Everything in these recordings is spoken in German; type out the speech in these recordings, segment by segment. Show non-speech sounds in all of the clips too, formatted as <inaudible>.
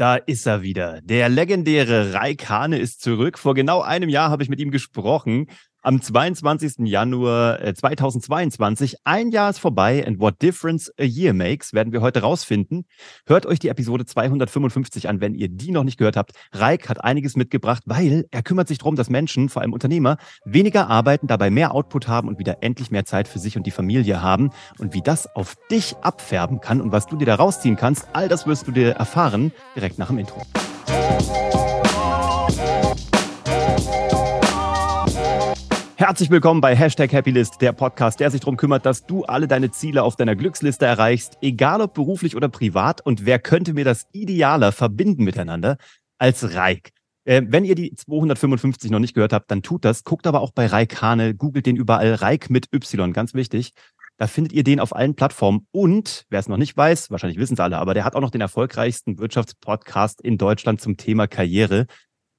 Da ist er wieder. Der legendäre Raikane ist zurück. Vor genau einem Jahr habe ich mit ihm gesprochen am 22. Januar 2022. Äh, Ein Jahr ist vorbei and what difference a year makes, werden wir heute rausfinden. Hört euch die Episode 255 an, wenn ihr die noch nicht gehört habt. Reik hat einiges mitgebracht, weil er kümmert sich darum, dass Menschen, vor allem Unternehmer, weniger arbeiten, dabei mehr Output haben und wieder endlich mehr Zeit für sich und die Familie haben. Und wie das auf dich abfärben kann und was du dir da rausziehen kannst, all das wirst du dir erfahren direkt nach dem Intro. Herzlich willkommen bei Hashtag Happylist, der Podcast, der sich darum kümmert, dass du alle deine Ziele auf deiner Glücksliste erreichst, egal ob beruflich oder privat. Und wer könnte mir das idealer verbinden miteinander als Reik? Äh, wenn ihr die 255 noch nicht gehört habt, dann tut das. Guckt aber auch bei Reik Hane, googelt den überall, Reik mit Y, ganz wichtig. Da findet ihr den auf allen Plattformen. Und wer es noch nicht weiß, wahrscheinlich wissen es alle, aber der hat auch noch den erfolgreichsten Wirtschaftspodcast in Deutschland zum Thema Karriere.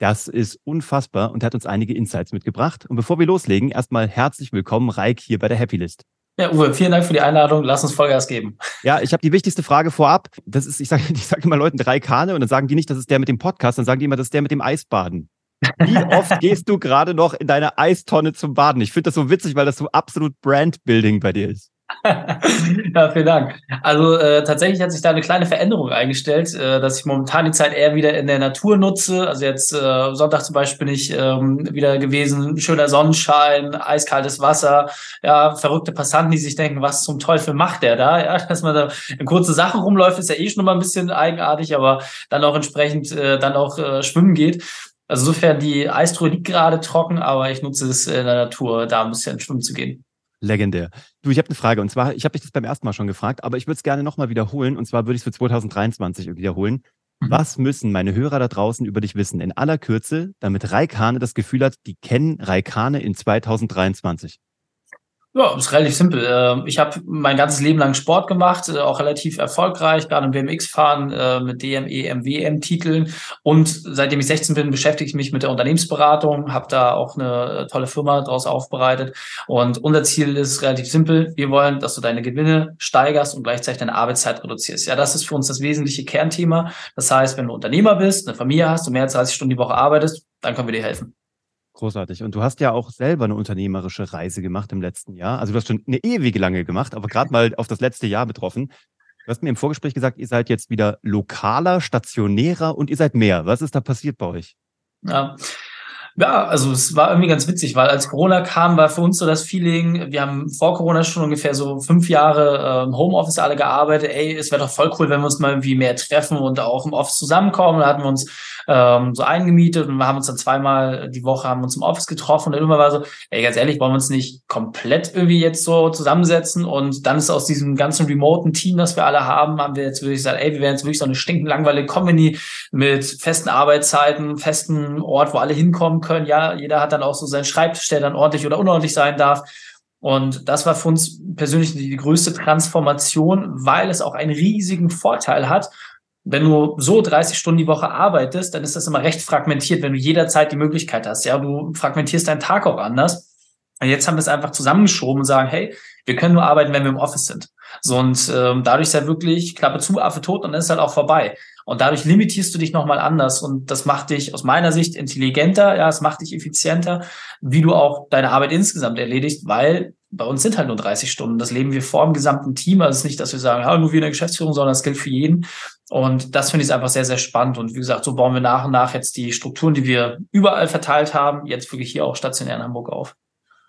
Das ist unfassbar und hat uns einige Insights mitgebracht. Und bevor wir loslegen, erstmal herzlich willkommen, Reik, hier bei der Happy List. Ja, Uwe, vielen Dank für die Einladung. Lass uns Vollgas geben. Ja, ich habe die wichtigste Frage vorab. Das ist, ich sage <laughs> ich sag immer Leuten drei Kane und dann sagen die nicht, das ist der mit dem Podcast, dann sagen die immer, das ist der mit dem Eisbaden. Wie <laughs> oft gehst du gerade noch in deine Eistonne zum Baden? Ich finde das so witzig, weil das so absolut Brandbuilding bei dir ist. <laughs> ja, vielen Dank. Also äh, tatsächlich hat sich da eine kleine Veränderung eingestellt, äh, dass ich momentan die Zeit eher wieder in der Natur nutze. Also jetzt äh, Sonntag zum Beispiel bin ich ähm, wieder gewesen, schöner Sonnenschein, eiskaltes Wasser, ja, verrückte Passanten, die sich denken, was zum Teufel macht der da? <laughs> Ja, dass man da in kurze Sachen rumläuft, ist ja eh schon mal ein bisschen eigenartig, aber dann auch entsprechend äh, dann auch äh, schwimmen geht. Also insofern die Eistruhe liegt gerade trocken, aber ich nutze es in der Natur, da ein bisschen schwimmen zu gehen. Legendär. Du, ich habe eine Frage und zwar, ich habe dich das beim ersten Mal schon gefragt, aber ich würde es gerne nochmal wiederholen und zwar würde ich es für 2023 wiederholen. Mhm. Was müssen meine Hörer da draußen über dich wissen in aller Kürze, damit Raikane das Gefühl hat, die kennen Raikane in 2023? Ja, ist relativ simpel. Ähm, ich habe mein ganzes Leben lang Sport gemacht, äh, auch relativ erfolgreich, gerade im BMX-Fahren äh, mit DME, MWM-Titeln. Und seitdem ich 16 bin, beschäftige ich mich mit der Unternehmensberatung, habe da auch eine tolle Firma daraus aufbereitet. Und unser Ziel ist relativ simpel. Wir wollen, dass du deine Gewinne steigerst und gleichzeitig deine Arbeitszeit reduzierst. Ja, das ist für uns das wesentliche Kernthema. Das heißt, wenn du Unternehmer bist, eine Familie hast, du mehr als 30 Stunden die Woche arbeitest, dann können wir dir helfen. Großartig. Und du hast ja auch selber eine unternehmerische Reise gemacht im letzten Jahr. Also du hast schon eine ewige lange gemacht, aber gerade mal auf das letzte Jahr betroffen. Du hast mir im Vorgespräch gesagt, ihr seid jetzt wieder lokaler, stationärer und ihr seid mehr. Was ist da passiert bei euch? Ja, ja, also es war irgendwie ganz witzig, weil als Corona kam, war für uns so das Feeling, wir haben vor Corona schon ungefähr so fünf Jahre im ähm, Homeoffice alle gearbeitet. Ey, es wäre doch voll cool, wenn wir uns mal irgendwie mehr treffen und auch im Office zusammenkommen. Da hatten wir uns ähm, so eingemietet und wir haben uns dann zweimal die Woche haben uns im Office getroffen und dann immer war so, ey, ganz ehrlich, wollen wir uns nicht komplett irgendwie jetzt so zusammensetzen und dann ist aus diesem ganzen remoten Team, das wir alle haben, haben wir jetzt wirklich gesagt, ey, wir werden jetzt wirklich so eine stinkend langweilige Company mit festen Arbeitszeiten, festen Ort, wo alle hinkommen können. Ja, jeder hat dann auch so seinen Schreibtisch, der dann ordentlich oder unordentlich sein darf. Und das war für uns persönlich die größte Transformation, weil es auch einen riesigen Vorteil hat wenn du so 30 Stunden die Woche arbeitest, dann ist das immer recht fragmentiert, wenn du jederzeit die Möglichkeit hast. Ja, du fragmentierst deinen Tag auch anders. Und jetzt haben wir es einfach zusammengeschoben und sagen, hey, wir können nur arbeiten, wenn wir im Office sind. So und ähm, dadurch ist halt wirklich Klappe zu, Affe tot und dann ist halt auch vorbei. Und dadurch limitierst du dich nochmal anders und das macht dich aus meiner Sicht intelligenter, ja, es macht dich effizienter, wie du auch deine Arbeit insgesamt erledigst, weil bei uns sind halt nur 30 Stunden. Das leben wir vor dem gesamten Team. Also es ist nicht, dass wir sagen, ja, nur wir in der Geschäftsführung, sondern das gilt für jeden. Und das finde ich einfach sehr, sehr spannend. Und wie gesagt, so bauen wir nach und nach jetzt die Strukturen, die wir überall verteilt haben, jetzt wirklich hier auch stationär in Hamburg auf.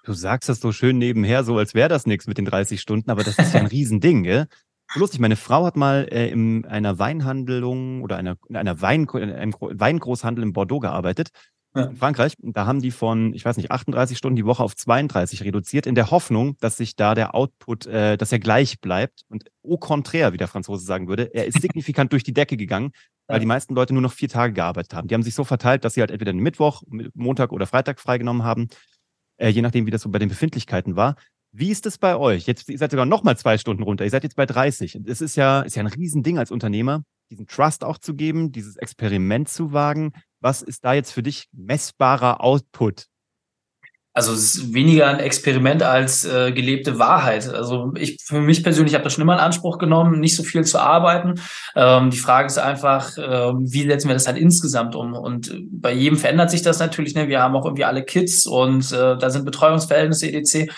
Du sagst das so schön nebenher, so als wäre das nichts mit den 30 Stunden, aber das ist ja ein <laughs> Riesending, gell? Lustig, meine Frau hat mal äh, in einer Weinhandlung oder einer, in einer Wein, in einem Weingroßhandel in Bordeaux gearbeitet ja. in Frankreich. Da haben die von, ich weiß nicht, 38 Stunden die Woche auf 32 reduziert, in der Hoffnung, dass sich da der Output, äh, dass er gleich bleibt. Und au contraire, wie der Franzose sagen würde, er ist <laughs> signifikant durch die Decke gegangen, weil die meisten Leute nur noch vier Tage gearbeitet haben. Die haben sich so verteilt, dass sie halt entweder den Mittwoch, Montag oder Freitag freigenommen haben, äh, je nachdem, wie das so bei den Befindlichkeiten war. Wie ist es bei euch? Jetzt, ihr seid sogar noch mal zwei Stunden runter. Ihr seid jetzt bei 30. Es ist ja, ist ja ein Riesending als Unternehmer, diesen Trust auch zu geben, dieses Experiment zu wagen. Was ist da jetzt für dich messbarer Output? Also es ist weniger ein Experiment als äh, gelebte Wahrheit. Also ich für mich persönlich habe das schon immer in Anspruch genommen, nicht so viel zu arbeiten. Ähm, die Frage ist einfach, äh, wie setzen wir das halt insgesamt um? Und bei jedem verändert sich das natürlich. Ne? Wir haben auch irgendwie alle Kids und äh, da sind Betreuungsverhältnisse etc.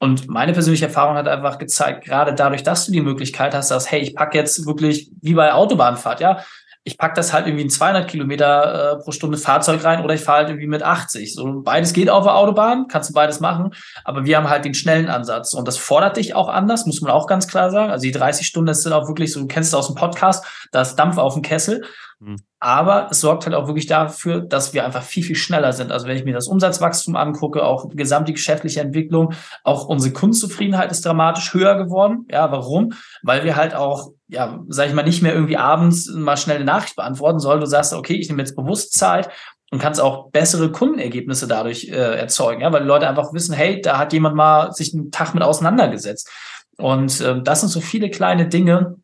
Und meine persönliche Erfahrung hat einfach gezeigt, gerade dadurch, dass du die Möglichkeit hast, dass, hey, ich pack jetzt wirklich wie bei Autobahnfahrt, ja, ich pack das halt irgendwie in 200 Kilometer äh, pro Stunde Fahrzeug rein oder ich fahre halt irgendwie mit 80. So beides geht auf der Autobahn, kannst du beides machen, aber wir haben halt den schnellen Ansatz und das fordert dich auch anders, muss man auch ganz klar sagen. Also die 30 Stunden, das sind auch wirklich so, du kennst es aus dem Podcast, da ist Dampf auf dem Kessel. Mhm. Aber es sorgt halt auch wirklich dafür, dass wir einfach viel, viel schneller sind. Also wenn ich mir das Umsatzwachstum angucke, auch gesamte geschäftliche Entwicklung, auch unsere Kundenzufriedenheit ist dramatisch höher geworden. Ja, warum? Weil wir halt auch, ja, sag ich mal, nicht mehr irgendwie abends mal schnell eine Nachricht beantworten sollen. Du sagst, okay, ich nehme jetzt bewusst Zeit und kannst auch bessere Kundenergebnisse dadurch äh, erzeugen, ja, weil die Leute einfach wissen, hey, da hat jemand mal sich einen Tag mit auseinandergesetzt. Und äh, das sind so viele kleine Dinge,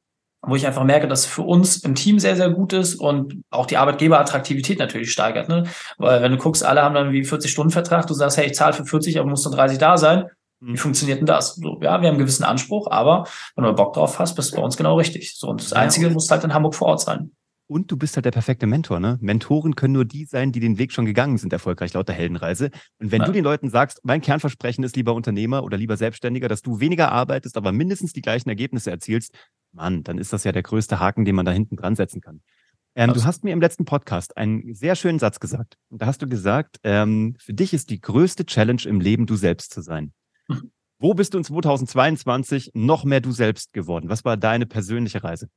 wo ich einfach merke, dass für uns im Team sehr, sehr gut ist und auch die Arbeitgeberattraktivität natürlich steigert. Ne? Weil wenn du guckst, alle haben dann wie 40-Stunden-Vertrag, du sagst, hey, ich zahle für 40, aber muss nur 30 da sein. Wie mhm. funktioniert denn das? So, ja, wir haben einen gewissen Anspruch, aber wenn du Bock drauf hast, bist du bei uns genau richtig. So, und das Einzige muss halt in Hamburg vor Ort sein. Und du bist halt der perfekte Mentor, ne? Mentoren können nur die sein, die den Weg schon gegangen sind, erfolgreich laut der Heldenreise. Und wenn ja. du den Leuten sagst, mein Kernversprechen ist lieber Unternehmer oder lieber Selbstständiger, dass du weniger arbeitest, aber mindestens die gleichen Ergebnisse erzielst, Mann, dann ist das ja der größte Haken, den man da hinten dran setzen kann. Ähm, du hast mir im letzten Podcast einen sehr schönen Satz gesagt. Und da hast du gesagt, ähm, für dich ist die größte Challenge im Leben, du selbst zu sein. Mhm. Wo bist du in 2022 noch mehr du selbst geworden? Was war deine persönliche Reise?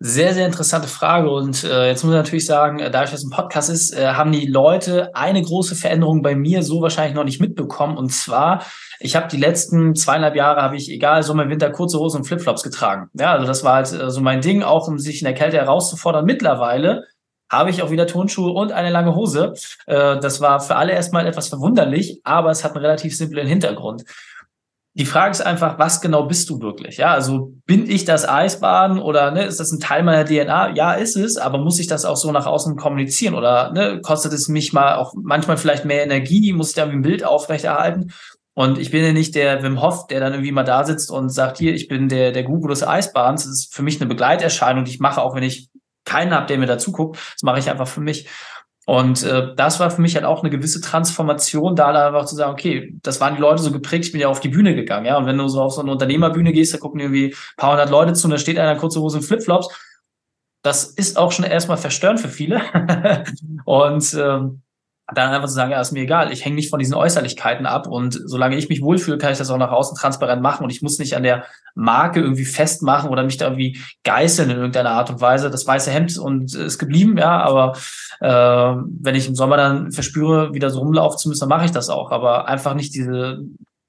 Sehr, sehr interessante Frage. Und äh, jetzt muss ich natürlich sagen, dadurch, dass es ein Podcast ist, äh, haben die Leute eine große Veränderung bei mir so wahrscheinlich noch nicht mitbekommen. Und zwar, ich habe die letzten zweieinhalb Jahre, habe ich, egal, Sommer, Winter, kurze Hosen und Flipflops getragen. Ja, also das war halt äh, so mein Ding, auch um sich in der Kälte herauszufordern. Mittlerweile habe ich auch wieder Turnschuhe und eine lange Hose. Äh, das war für alle erstmal etwas verwunderlich, aber es hat einen relativ simplen Hintergrund. Die Frage ist einfach, was genau bist du wirklich? Ja, also bin ich das Eisbaden oder ne, ist das ein Teil meiner DNA? Ja, ist es, aber muss ich das auch so nach außen kommunizieren oder ne, kostet es mich mal auch manchmal vielleicht mehr Energie? Muss ich da ein Bild aufrechterhalten? Und ich bin ja nicht der Wim Hof, der dann irgendwie mal da sitzt und sagt, hier, ich bin der, der Guru des Eisbadens. Das ist für mich eine Begleiterscheinung, die ich mache, auch wenn ich keinen habe, der mir dazu guckt. Das mache ich einfach für mich. Und äh, das war für mich halt auch eine gewisse Transformation, da einfach zu sagen, okay, das waren die Leute so geprägt, ich bin ja auf die Bühne gegangen, ja. Und wenn du so auf so eine Unternehmerbühne gehst, da gucken irgendwie paar hundert Leute zu und da steht einer kurze Hose in Flipflops. Das ist auch schon erstmal verstörend für viele. <laughs> und ähm, dann einfach zu sagen, ja, ist mir egal, ich hänge nicht von diesen Äußerlichkeiten ab und solange ich mich wohlfühle, kann ich das auch nach außen transparent machen und ich muss nicht an der Marke irgendwie festmachen oder mich da irgendwie geißeln in irgendeiner Art und Weise. Das weiße Hemd und ist geblieben, ja, aber äh, wenn ich im Sommer dann verspüre, wieder so rumlaufen zu müssen, dann mache ich das auch, aber einfach nicht diese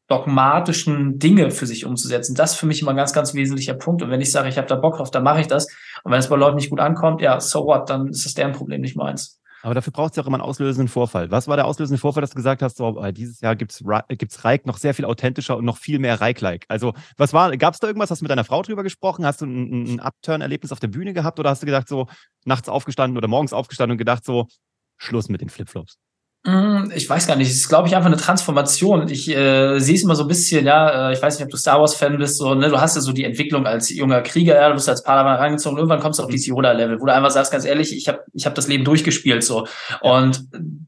dogmatischen Dinge für sich umzusetzen. Das ist für mich immer ein ganz, ganz wesentlicher Punkt. Und wenn ich sage, ich habe da Bock drauf, dann mache ich das. Und wenn es bei Leuten nicht gut ankommt, ja, so what, dann ist das deren Problem, nicht meins. Aber dafür braucht es ja auch immer einen auslösenden Vorfall. Was war der auslösende Vorfall, dass du gesagt hast, so, dieses Jahr gibt's gibt's Reik noch sehr viel authentischer und noch viel mehr Reik-like? Also, was war, gab es da irgendwas? Hast du mit deiner Frau drüber gesprochen? Hast du ein, ein Upturn-Erlebnis auf der Bühne gehabt oder hast du gedacht, so, nachts aufgestanden oder morgens aufgestanden und gedacht, so, Schluss mit den Flipflops? Hm, ich weiß gar nicht. Es ist, glaube ich, einfach eine Transformation. Ich äh, sehe es immer so ein bisschen, ja, äh, ich weiß nicht, ob du Star Wars-Fan bist, so, ne, du hast ja so die Entwicklung als junger Krieger, ja, du bist als Padawan reingezogen, irgendwann kommst du auf dieses Yoda-Level, wo du einfach sagst, ganz ehrlich, ich habe ich hab das Leben durchgespielt, so. Und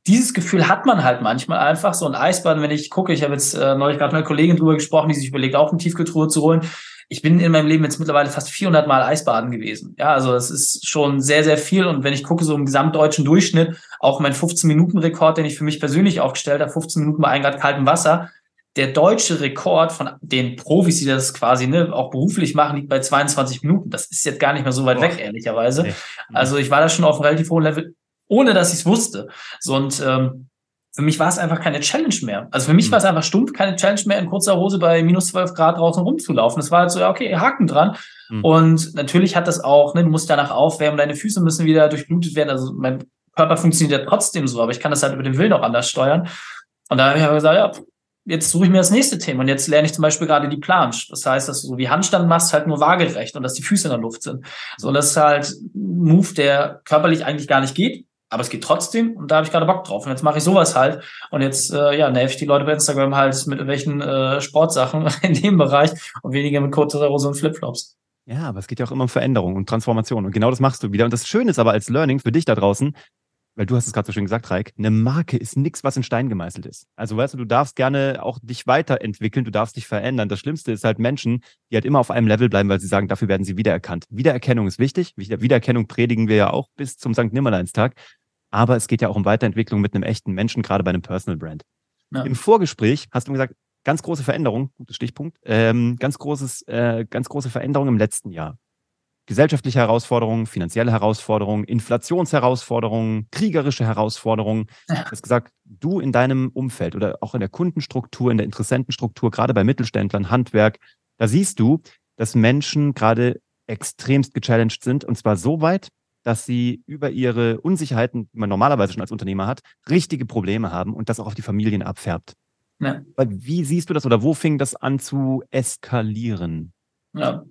dieses Gefühl hat man halt manchmal einfach, so ein Eisbahn, wenn ich gucke, ich habe jetzt äh, neulich gerade mit einer Kollegin drüber gesprochen, die sich überlegt, auch eine Tiefkühltruhe zu holen ich bin in meinem Leben jetzt mittlerweile fast 400 Mal Eisbaden gewesen. Ja, also das ist schon sehr, sehr viel. Und wenn ich gucke, so im gesamtdeutschen Durchschnitt, auch mein 15-Minuten-Rekord, den ich für mich persönlich aufgestellt habe, 15 Minuten bei 1 Grad kaltem Wasser, der deutsche Rekord von den Profis, die das quasi ne, auch beruflich machen, liegt bei 22 Minuten. Das ist jetzt gar nicht mehr so weit Boah. weg, ehrlicherweise. Nee. Also ich war da schon auf einem relativ hohen Level, ohne dass ich es wusste. So, und ähm, für mich war es einfach keine Challenge mehr. Also für mich mhm. war es einfach stumpf, keine Challenge mehr, in kurzer Hose bei minus 12 Grad draußen rumzulaufen. Es war halt so, ja, okay, Haken dran. Mhm. Und natürlich hat das auch, ne, du musst danach aufwärmen, deine Füße müssen wieder durchblutet werden. Also mein Körper funktioniert ja trotzdem so, aber ich kann das halt über den Willen auch anders steuern. Und da habe ich aber gesagt, ja, jetzt suche ich mir das nächste Thema. Und jetzt lerne ich zum Beispiel gerade die Planche. Das heißt, dass du so wie Handstand machst, halt nur waagerecht und dass die Füße in der Luft sind. So, und das ist halt ein Move, der körperlich eigentlich gar nicht geht aber es geht trotzdem und da habe ich gerade Bock drauf. Und jetzt mache ich sowas halt. Und jetzt, äh, ja, nerv ich die Leute bei Instagram halt mit irgendwelchen äh, Sportsachen <laughs> in dem Bereich und weniger mit kurzer Hose und Flipflops. Ja, aber es geht ja auch immer um Veränderung und Transformation. Und genau das machst du wieder. Und das Schöne ist aber als Learning für dich da draußen, weil du hast es gerade so schön gesagt, Reik, eine Marke ist nichts, was in Stein gemeißelt ist. Also weißt du, du darfst gerne auch dich weiterentwickeln, du darfst dich verändern. Das Schlimmste ist halt Menschen, die halt immer auf einem Level bleiben, weil sie sagen, dafür werden sie wiedererkannt. Wiedererkennung ist wichtig. Wiedererkennung predigen wir ja auch bis zum St. Nimmerleinstag. Aber es geht ja auch um Weiterentwicklung mit einem echten Menschen, gerade bei einem Personal Brand. Ja. Im Vorgespräch hast du gesagt, ganz große Veränderung, gutes Stichpunkt, ähm, ganz großes, äh, ganz große Veränderung im letzten Jahr gesellschaftliche Herausforderungen, finanzielle Herausforderungen, Inflationsherausforderungen, kriegerische Herausforderungen. Ja. Du hast gesagt, du in deinem Umfeld oder auch in der Kundenstruktur, in der Interessentenstruktur, gerade bei Mittelständlern, Handwerk, da siehst du, dass Menschen gerade extremst gechallenged sind und zwar so weit, dass sie über ihre Unsicherheiten, die man normalerweise schon als Unternehmer hat, richtige Probleme haben und das auch auf die Familien abfärbt. Ja. Wie siehst du das oder wo fing das an zu eskalieren? Ja,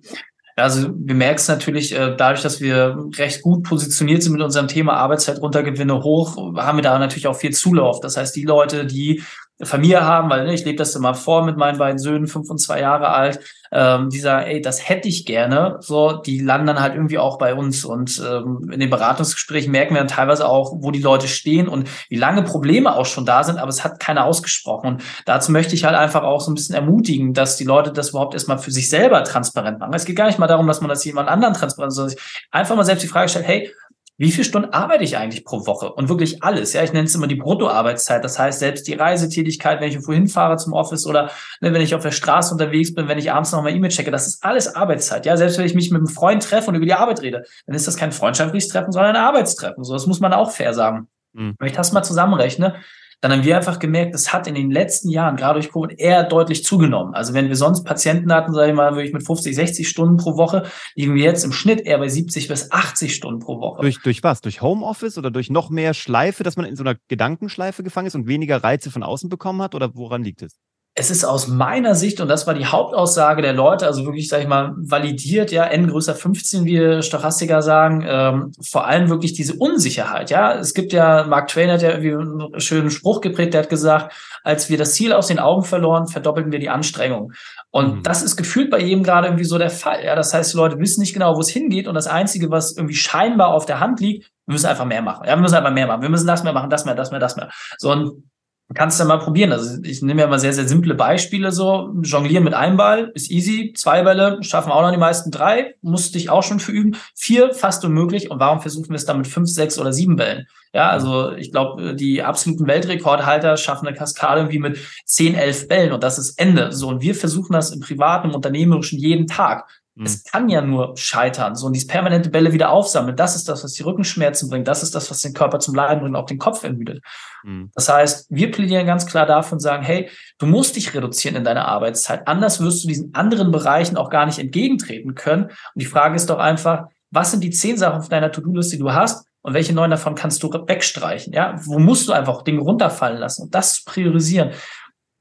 also wir merken es natürlich, äh, dadurch, dass wir recht gut positioniert sind mit unserem Thema Arbeitszeitruntergewinne hoch, haben wir da natürlich auch viel Zulauf. Das heißt, die Leute, die Familie haben, weil ne, ich lebe das immer vor mit meinen beiden Söhnen, fünf und zwei Jahre alt, ähm, die sagen, ey, das hätte ich gerne, so, die landen dann halt irgendwie auch bei uns. Und ähm, in den Beratungsgesprächen merken wir dann teilweise auch, wo die Leute stehen und wie lange Probleme auch schon da sind, aber es hat keiner ausgesprochen. Und dazu möchte ich halt einfach auch so ein bisschen ermutigen, dass die Leute das überhaupt erstmal für sich selber transparent machen. Es geht gar nicht mal darum, dass man das jemand anderen transparent, sondern einfach mal selbst die Frage stellt, hey, wie viele Stunden arbeite ich eigentlich pro Woche? Und wirklich alles. Ja, ich nenne es immer die Bruttoarbeitszeit. Das heißt, selbst die Reisetätigkeit, wenn ich irgendwo hinfahre zum Office oder ne, wenn ich auf der Straße unterwegs bin, wenn ich abends noch mal E-Mail checke, das ist alles Arbeitszeit. Ja, selbst wenn ich mich mit einem Freund treffe und über die Arbeit rede, dann ist das kein freundschaftliches Treffen, sondern ein Arbeitstreffen. So, das muss man auch fair sagen. Mhm. Wenn ich das mal zusammenrechne, dann haben wir einfach gemerkt, es hat in den letzten Jahren, gerade durch Covid, eher deutlich zugenommen. Also wenn wir sonst Patienten hatten, sage ich mal, wirklich mit 50, 60 Stunden pro Woche, liegen wir jetzt im Schnitt eher bei 70 bis 80 Stunden pro Woche. Durch, durch was? Durch Homeoffice oder durch noch mehr Schleife, dass man in so einer Gedankenschleife gefangen ist und weniger Reize von außen bekommen hat? Oder woran liegt es? Es ist aus meiner Sicht, und das war die Hauptaussage der Leute, also wirklich, sag ich mal, validiert, ja, N größer 15, wie Stochastiker sagen, ähm, vor allem wirklich diese Unsicherheit, ja. Es gibt ja, Mark Twain hat ja irgendwie einen schönen Spruch geprägt, der hat gesagt, als wir das Ziel aus den Augen verloren, verdoppelten wir die Anstrengung. Und mhm. das ist gefühlt bei jedem gerade irgendwie so der Fall, ja. Das heißt, die Leute wissen nicht genau, wo es hingeht und das Einzige, was irgendwie scheinbar auf der Hand liegt, wir müssen einfach mehr machen. Ja, wir müssen einfach mehr machen. Wir müssen das mehr machen, das mehr, das mehr, das mehr. So, und kannst du ja mal probieren. Also ich nehme ja mal sehr, sehr simple Beispiele so. Jonglieren mit einem Ball ist easy. Zwei Bälle schaffen auch noch die meisten. Drei musste ich auch schon für üben. Vier fast unmöglich. Und warum versuchen wir es dann mit fünf, sechs oder sieben Bällen? Ja, also ich glaube, die absoluten Weltrekordhalter schaffen eine Kaskade irgendwie mit zehn, elf Bällen und das ist Ende. So, und wir versuchen das im privaten, im unternehmerischen jeden Tag. Mhm. Es kann ja nur scheitern. So, und dieses permanente Bälle wieder aufsammeln, das ist das, was die Rückenschmerzen bringt. Das ist das, was den Körper zum Leiden bringt, auch den Kopf ermüdet. Mhm. Das heißt, wir plädieren ganz klar dafür und sagen, hey, du musst dich reduzieren in deiner Arbeitszeit. Anders wirst du diesen anderen Bereichen auch gar nicht entgegentreten können. Und die Frage ist doch einfach, was sind die zehn Sachen auf deiner To-Do-Liste, die du hast? Und welche neun davon kannst du wegstreichen? Ja, wo musst du einfach Dinge runterfallen lassen und das priorisieren?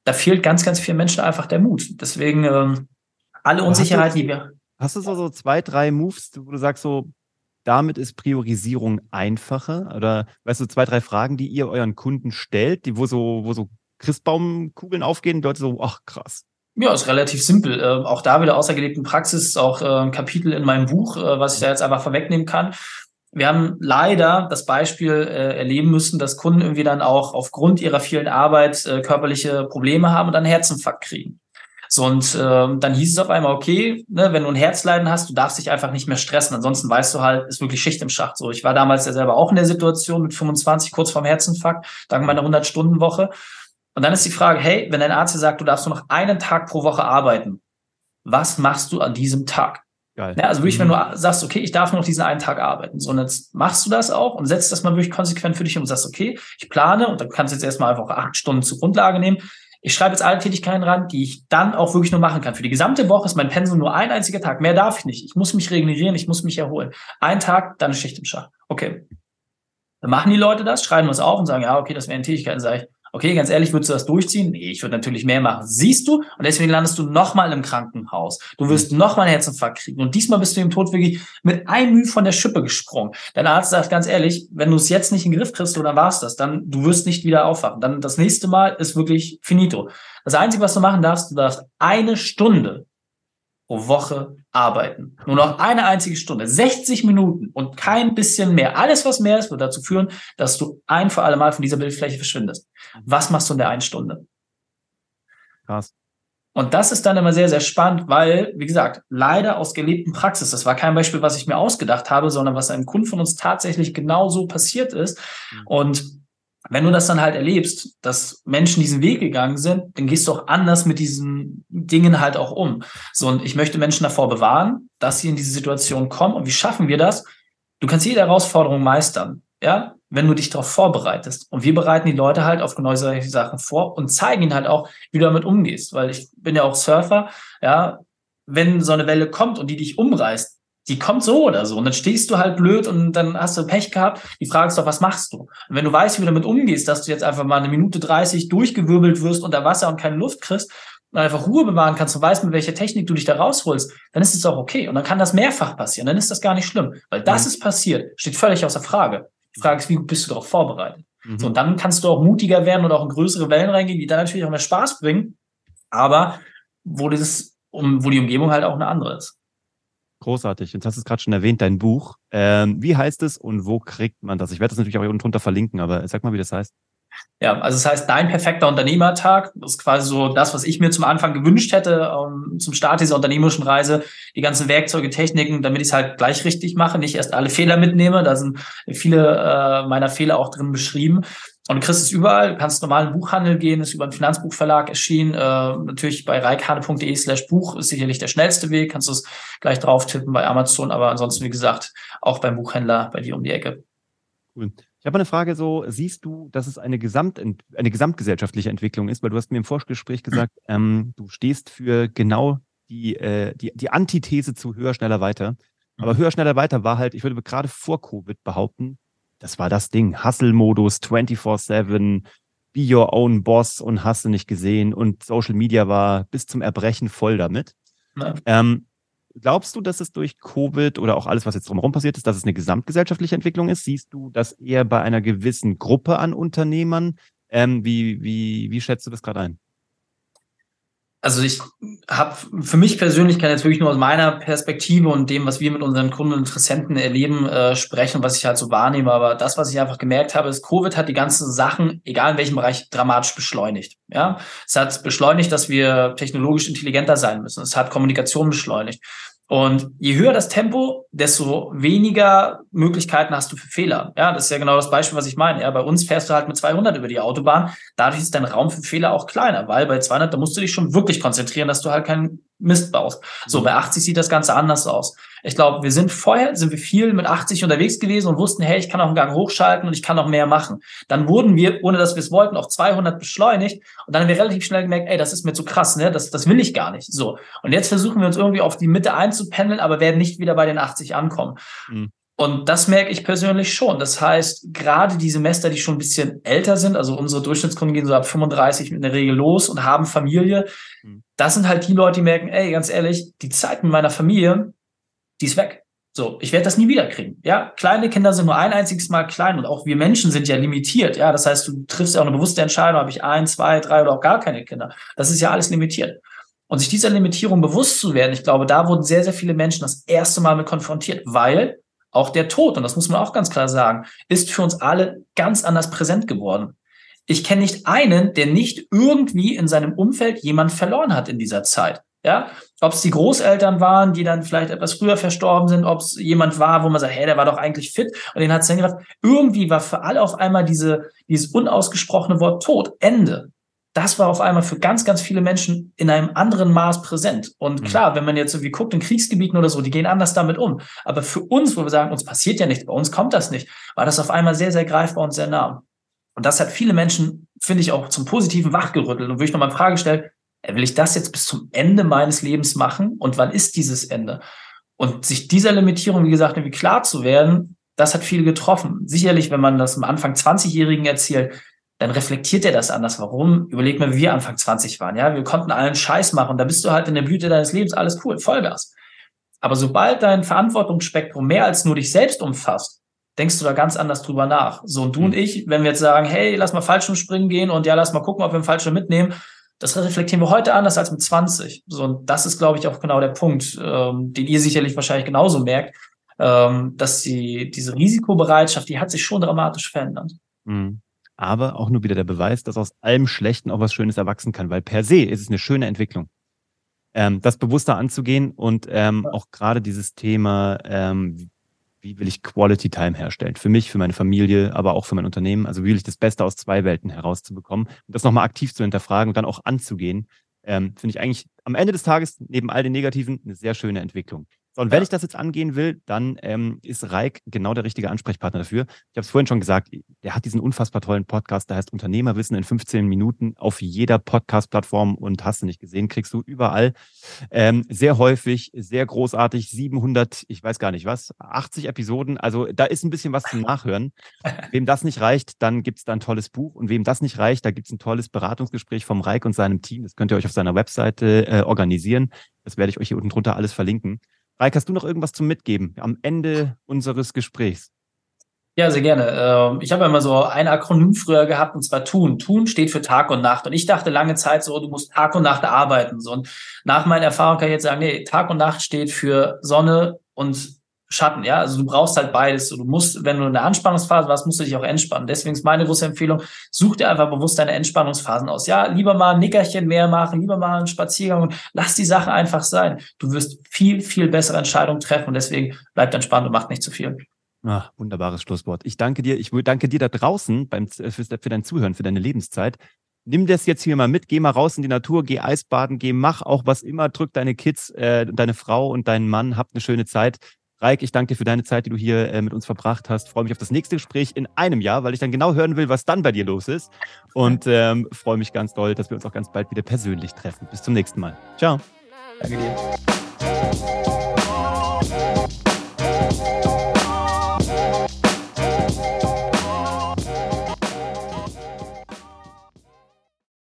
Da fehlt ganz, ganz vielen Menschen einfach der Mut. Deswegen ähm, alle Unsicherheit, die wir Hast du so, so zwei, drei Moves, wo du sagst, so, damit ist Priorisierung einfacher? Oder weißt du, zwei, drei Fragen, die ihr euren Kunden stellt, die, wo so, wo so Christbaumkugeln aufgehen, dort so, ach krass. Ja, ist relativ simpel. Äh, auch da wieder außergelebten Praxis, auch äh, ein Kapitel in meinem Buch, äh, was ich da jetzt einfach vorwegnehmen kann. Wir haben leider das Beispiel äh, erleben müssen, dass Kunden irgendwie dann auch aufgrund ihrer vielen Arbeit äh, körperliche Probleme haben und dann Herzinfarkt kriegen. So, und ähm, dann hieß es auf einmal, okay, ne, wenn du ein Herzleiden hast, du darfst dich einfach nicht mehr stressen. Ansonsten weißt du halt, ist wirklich Schicht im Schacht. So, ich war damals ja selber auch in der Situation mit 25, kurz vorm Herzinfarkt, dank meiner 100-Stunden-Woche. Und dann ist die Frage, hey, wenn dein Arzt dir sagt, du darfst nur noch einen Tag pro Woche arbeiten, was machst du an diesem Tag? Geil. Ja, also wirklich, mhm. wenn du sagst, okay, ich darf nur noch diesen einen Tag arbeiten. So, und jetzt machst du das auch und setzt das mal wirklich konsequent für dich um und sagst, okay, ich plane und dann kannst du jetzt erstmal einfach acht Stunden zur Grundlage nehmen. Ich schreibe jetzt alle Tätigkeiten ran, die ich dann auch wirklich nur machen kann. Für die gesamte Woche ist mein Pensum nur ein einziger Tag. Mehr darf ich nicht. Ich muss mich regenerieren, ich muss mich erholen. Ein Tag, dann eine Schicht im Schach. Okay. Dann machen die Leute das, schreiben das auf und sagen, ja, okay, das wären Tätigkeiten. Sage ich, Okay, ganz ehrlich, würdest du das durchziehen? Nee, ich würde natürlich mehr machen. Siehst du? Und deswegen landest du nochmal im Krankenhaus. Du wirst mhm. nochmal einen Herzinfarkt kriegen. Und diesmal bist du im Tod wirklich mit einem Mühe von der Schippe gesprungen. Dein Arzt sagt ganz ehrlich, wenn du es jetzt nicht in den Griff kriegst, dann war es das. Dann, du wirst nicht wieder aufwachen. Dann das nächste Mal ist wirklich finito. Das Einzige, was du machen darfst, du darfst eine Stunde pro Woche arbeiten. Nur noch eine einzige Stunde, 60 Minuten und kein bisschen mehr. Alles, was mehr ist, wird dazu führen, dass du ein für alle Mal von dieser Bildfläche verschwindest. Was machst du in der einen Stunde? Krass. Und das ist dann immer sehr, sehr spannend, weil, wie gesagt, leider aus gelebten Praxis, das war kein Beispiel, was ich mir ausgedacht habe, sondern was einem Kunden von uns tatsächlich genauso passiert ist. Mhm. Und wenn du das dann halt erlebst, dass Menschen diesen Weg gegangen sind, dann gehst du auch anders mit diesen Dingen halt auch um. So, und ich möchte Menschen davor bewahren, dass sie in diese Situation kommen. Und wie schaffen wir das? Du kannst jede Herausforderung meistern, ja, wenn du dich darauf vorbereitest. Und wir bereiten die Leute halt auf genau solche Sachen vor und zeigen ihnen halt auch, wie du damit umgehst. Weil ich bin ja auch Surfer, ja, wenn so eine Welle kommt und die dich umreißt, die kommt so oder so. Und dann stehst du halt blöd und dann hast du Pech gehabt. Die Frage ist doch, was machst du? Und wenn du weißt, wie du damit umgehst, dass du jetzt einfach mal eine Minute 30 durchgewirbelt wirst unter Wasser und keine Luft kriegst und einfach Ruhe bewahren kannst und weißt, mit welcher Technik du dich da rausholst, dann ist es auch okay. Und dann kann das mehrfach passieren. Dann ist das gar nicht schlimm. Weil das mhm. ist passiert, steht völlig außer Frage. Die Frage ist, wie bist du darauf vorbereitet? Mhm. So, und dann kannst du auch mutiger werden und auch in größere Wellen reingehen, die dann natürlich auch mehr Spaß bringen, aber wo dieses, um, wo die Umgebung halt auch eine andere ist. Großartig. Jetzt hast du es gerade schon erwähnt, dein Buch. Ähm, wie heißt es und wo kriegt man das? Ich werde das natürlich auch hier unten drunter verlinken, aber sag mal, wie das heißt. Ja, also es das heißt Dein perfekter Unternehmertag. Ist quasi so das, was ich mir zum Anfang gewünscht hätte, um, zum Start dieser unternehmerischen Reise. Die ganzen Werkzeuge, Techniken, damit ich es halt gleich richtig mache, nicht erst alle Fehler mitnehme. Da sind viele äh, meiner Fehler auch drin beschrieben. Und du kriegst es überall, du kannst normal in Buchhandel gehen, ist über einen Finanzbuchverlag erschienen. Äh, natürlich bei reikane.de slash Buch ist sicherlich der schnellste Weg, kannst du es gleich drauf tippen bei Amazon, aber ansonsten, wie gesagt, auch beim Buchhändler bei dir um die Ecke. Cool. Ich habe eine Frage so, siehst du, dass es eine, Gesamt eine gesamtgesellschaftliche Entwicklung ist? Weil du hast mir im Vorgespräch gesagt, ähm, du stehst für genau die, äh, die, die Antithese zu höher, schneller, weiter. Aber mhm. höher, schneller, weiter war halt, ich würde gerade vor Covid behaupten, das war das Ding. Hustle-Modus, 24-7, be your own boss und hast du nicht gesehen. Und Social Media war bis zum Erbrechen voll damit. Ähm, glaubst du, dass es durch Covid oder auch alles, was jetzt drumherum passiert ist, dass es eine gesamtgesellschaftliche Entwicklung ist? Siehst du das eher bei einer gewissen Gruppe an Unternehmern? Ähm, wie, wie, wie schätzt du das gerade ein? Also ich habe für mich persönlich kann jetzt wirklich nur aus meiner Perspektive und dem, was wir mit unseren Kunden und Interessenten erleben, äh, sprechen, was ich halt so wahrnehme. Aber das, was ich einfach gemerkt habe, ist, Covid hat die ganzen Sachen, egal in welchem Bereich, dramatisch beschleunigt. Ja, es hat beschleunigt, dass wir technologisch intelligenter sein müssen. Es hat Kommunikation beschleunigt. Und je höher das Tempo, desto weniger Möglichkeiten hast du für Fehler. Ja, das ist ja genau das Beispiel, was ich meine. Ja, bei uns fährst du halt mit 200 über die Autobahn. Dadurch ist dein Raum für Fehler auch kleiner, weil bei 200, da musst du dich schon wirklich konzentrieren, dass du halt keinen Mist baust. So, mhm. bei 80 sieht das Ganze anders aus. Ich glaube, wir sind vorher, sind wir viel mit 80 unterwegs gewesen und wussten, hey, ich kann auch einen Gang hochschalten und ich kann noch mehr machen. Dann wurden wir, ohne dass wir es wollten, auf 200 beschleunigt und dann haben wir relativ schnell gemerkt, ey, das ist mir zu krass, ne, das, das will ich gar nicht. So. Und jetzt versuchen wir uns irgendwie auf die Mitte einzupendeln, aber werden nicht wieder bei den 80 ankommen. Mhm. Und das merke ich persönlich schon. Das heißt, gerade die Semester, die schon ein bisschen älter sind, also unsere Durchschnittskunden gehen so ab 35 in der Regel los und haben Familie. Mhm. Das sind halt die Leute, die merken, ey, ganz ehrlich, die Zeit mit meiner Familie, die ist weg. So, ich werde das nie wieder kriegen. Ja, kleine Kinder sind nur ein einziges Mal klein und auch wir Menschen sind ja limitiert. Ja, das heißt, du triffst ja auch eine bewusste Entscheidung, habe ich ein, zwei, drei oder auch gar keine Kinder. Das ist ja alles limitiert. Und sich dieser Limitierung bewusst zu werden, ich glaube, da wurden sehr, sehr viele Menschen das erste Mal mit konfrontiert, weil auch der Tod, und das muss man auch ganz klar sagen, ist für uns alle ganz anders präsent geworden. Ich kenne nicht einen, der nicht irgendwie in seinem Umfeld jemand verloren hat in dieser Zeit. Ja, ob es die Großeltern waren, die dann vielleicht etwas früher verstorben sind, ob es jemand war, wo man sagt, hey, der war doch eigentlich fit und den hat es dann gedacht. Irgendwie war für alle auf einmal diese, dieses unausgesprochene Wort Tod, Ende das war auf einmal für ganz, ganz viele Menschen in einem anderen Maß präsent. Und mhm. klar, wenn man jetzt irgendwie guckt in Kriegsgebieten oder so, die gehen anders damit um. Aber für uns, wo wir sagen, uns passiert ja nichts, bei uns kommt das nicht, war das auf einmal sehr, sehr greifbar und sehr nah. Und das hat viele Menschen, finde ich, auch zum Positiven wachgerüttelt. Und würde ich nochmal eine Frage stellen, will ich das jetzt bis zum Ende meines Lebens machen? Und wann ist dieses Ende? Und sich dieser Limitierung, wie gesagt, irgendwie klar zu werden, das hat viele getroffen. Sicherlich, wenn man das am Anfang 20-Jährigen erzählt, dann reflektiert er das anders. Warum? Überleg mal, wie wir Anfang 20 waren. Ja, wir konnten allen Scheiß machen. Da bist du halt in der Blüte deines Lebens, alles cool, Vollgas. Aber sobald dein Verantwortungsspektrum mehr als nur dich selbst umfasst, denkst du da ganz anders drüber nach. So, und du und mhm. ich, wenn wir jetzt sagen, hey, lass mal Fallschirmspringen gehen und ja, lass mal gucken, ob wir einen Fallschirm mitnehmen, das reflektieren wir heute anders als mit 20. So, und das ist, glaube ich, auch genau der Punkt, ähm, den ihr sicherlich wahrscheinlich genauso merkt, ähm, dass die, diese Risikobereitschaft, die hat sich schon dramatisch verändert. Mhm. Aber auch nur wieder der Beweis, dass aus allem Schlechten auch was Schönes erwachsen kann, weil per se ist es eine schöne Entwicklung. Ähm, das bewusster anzugehen und ähm, auch gerade dieses Thema, ähm, wie will ich Quality Time herstellen? Für mich, für meine Familie, aber auch für mein Unternehmen. Also wie will ich das Beste aus zwei Welten herauszubekommen und das nochmal aktiv zu hinterfragen und dann auch anzugehen, ähm, finde ich eigentlich am Ende des Tages neben all den Negativen eine sehr schöne Entwicklung. So, und wenn ja. ich das jetzt angehen will, dann ähm, ist Reik genau der richtige Ansprechpartner dafür. Ich habe es vorhin schon gesagt, der hat diesen unfassbar tollen Podcast, der heißt Unternehmerwissen in 15 Minuten auf jeder Podcast-Plattform und hast du nicht gesehen, kriegst du überall. Ähm, sehr häufig, sehr großartig, 700, ich weiß gar nicht was, 80 Episoden. Also da ist ein bisschen was zum Nachhören. <laughs> wem das nicht reicht, dann gibt's da ein tolles Buch. Und wem das nicht reicht, da gibt's ein tolles Beratungsgespräch vom Reik und seinem Team. Das könnt ihr euch auf seiner Webseite äh, organisieren. Das werde ich euch hier unten drunter alles verlinken. Reik, hast du noch irgendwas zum Mitgeben am Ende unseres Gesprächs? Ja, sehr gerne. Ähm, ich habe immer so ein Akronym früher gehabt, und zwar TUN. TUN steht für Tag und Nacht. Und ich dachte lange Zeit so, du musst Tag und Nacht arbeiten. und nach meiner Erfahrung kann ich jetzt sagen, nee, Tag und Nacht steht für Sonne und Schatten, ja. Also du brauchst halt beides. Du musst, wenn du in der Anspannungsphase warst, musst du dich auch entspannen. Deswegen ist meine große Empfehlung, such dir einfach bewusst deine Entspannungsphasen aus. Ja, lieber mal ein Nickerchen mehr machen, lieber mal einen Spaziergang und lass die Sache einfach sein. Du wirst viel, viel bessere Entscheidungen treffen und deswegen bleib entspannt und mach nicht zu viel. Ach, wunderbares Schlusswort. Ich danke dir. Ich danke dir da draußen beim, für, für dein Zuhören, für deine Lebenszeit. Nimm das jetzt hier mal mit, geh mal raus in die Natur, geh Eisbaden, geh, mach auch was immer, drück deine Kids, äh, deine Frau und deinen Mann, habt eine schöne Zeit. Reik, ich danke dir für deine Zeit, die du hier äh, mit uns verbracht hast. Freue mich auf das nächste Gespräch in einem Jahr, weil ich dann genau hören will, was dann bei dir los ist. Und ähm, freue mich ganz doll, dass wir uns auch ganz bald wieder persönlich treffen. Bis zum nächsten Mal. Ciao. Danke dir.